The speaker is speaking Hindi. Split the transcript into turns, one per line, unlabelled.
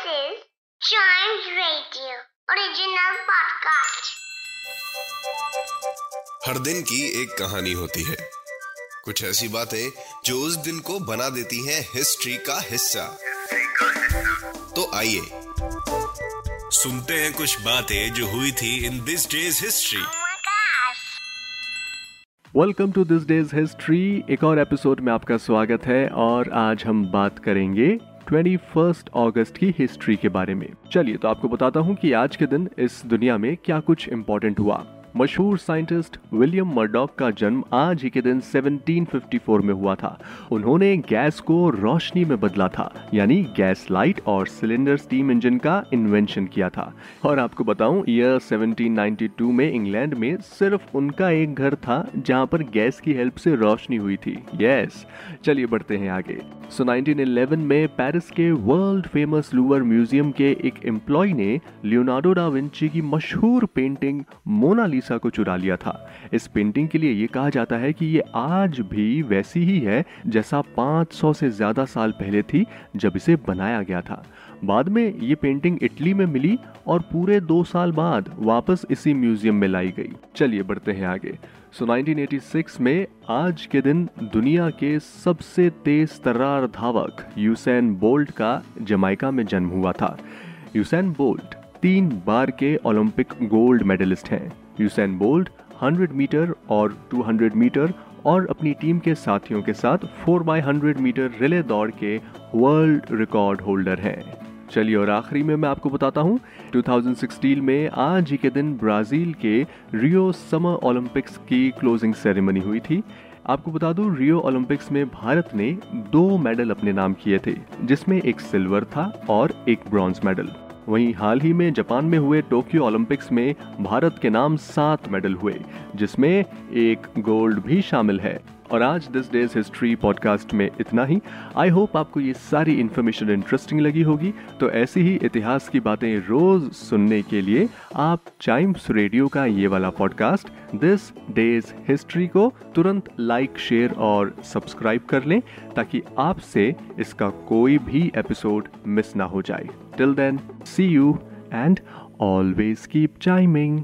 is Chimes Radio original podcast.
हर दिन की एक कहानी होती है कुछ ऐसी बातें जो उस दिन को बना देती हैं हिस्ट्री का हिस्सा तो आइए सुनते हैं कुछ बातें जो हुई थी in this days history.
Welcome to this days history एक और एपिसोड में आपका स्वागत है और आज हम बात करेंगे 21 ऑगस्ट की हिस्ट्री के बारे में। चलिए तो आपको बताता हूँ कि आज के दिन इस दुनिया में क्या कुछ इम्पोर्टेंट हुआ। मशहूर साइंटिस्ट विलियम मर्डॉक का जन्म आज ही के दिन 1754 में हुआ था। उन्होंने गैस को रोशनी में बदला था, यानी गैस लाइट और सिलेंडर स्टीम इंजन का इन्वेंशन किया था। और आपको बताऊँ, ईयर 1792 में इंग्लैंड में सिर्फ़ उनका एक घर था, जहाँ पर गैस की हेल्प से रोशनी हुई थी। यस, चलिए बढ़ते हैं आगे। सो 1911 में पेरिस के वर्ल्ड फ़ेमस लूवर म्यूज़ियम के एक एम्प्लॉय ने लियोनार्डो डा विंची की मशहूर पेंटिंग मोनालिसा को चुरा लिया था। इस पेंटिंग के लिए ये कहा जाता है कि ये आज भी वैसी ही है जैसा 500 से ज़्यादा साल पहले थी जब इसे बनाया गया था। बाद में ये पेंटिंग इटली में मिली और पूरे दो साल बाद वापस इसी म्यूज़ियम में लाई गई। चलिए बढ़ते हैं आगे। सो so, 1986 में आज के दिन दुनिया के सबसे तेज तर्रार धावक यूसैन बोल्ट का जमाइका में जन्म हुआ था। यूसैन बोल्ट तीन बार के ओलंपिक गोल्ड मेडलिस्ट हैं। यूसैन बोल्ट 100 मीटर और 200 मीटर और अपनी टीम के साथियों के साथ 4 बाय 100 मीटर रिले दौड़ के वर्ल्ड रिकॉर्ड होल्डर हैं। चलिए और आखिरी में मैं आपको बताता हूँ 2016 में आज ही के दिन ब्राज़ील के रियो समर ओलंपिक्स की क्लोजिंग सेरेमनी हुई थी। आपको बता दूँ रियो ओलंपिक्स में भारत ने दो मेडल अपने नाम किए थे, जिसमें एक सिल्वर था और एक ब्रॉन्ज मेडल वहीं हाल ही में जापान में हुए टोक्यो ओलंपिक्स में भारत के नाम सात मेडल हुए, जिसमें एक गोल्ड भी शामिल है। और आज दिस डेज़ हिस्ट्री पॉडकास्ट में इतना ही। आई होप आपको ये सारी इन्फॉर्मेशन इंटरेस्टिंग लगी होगी। तो ऐसी ही इतिहास की बातें रोज सुनने के लिए आप चाइम्स रेडियो का ये वाला पॉडकास्ट दिस डेज़ हिस्ट्री को तुरंत लाइक शेयर और सब्सक्राइब कर लें ताकि आपसे इसका कोई भी एपिसोड मिस ना हो जाए। Till then see you and always keep chiming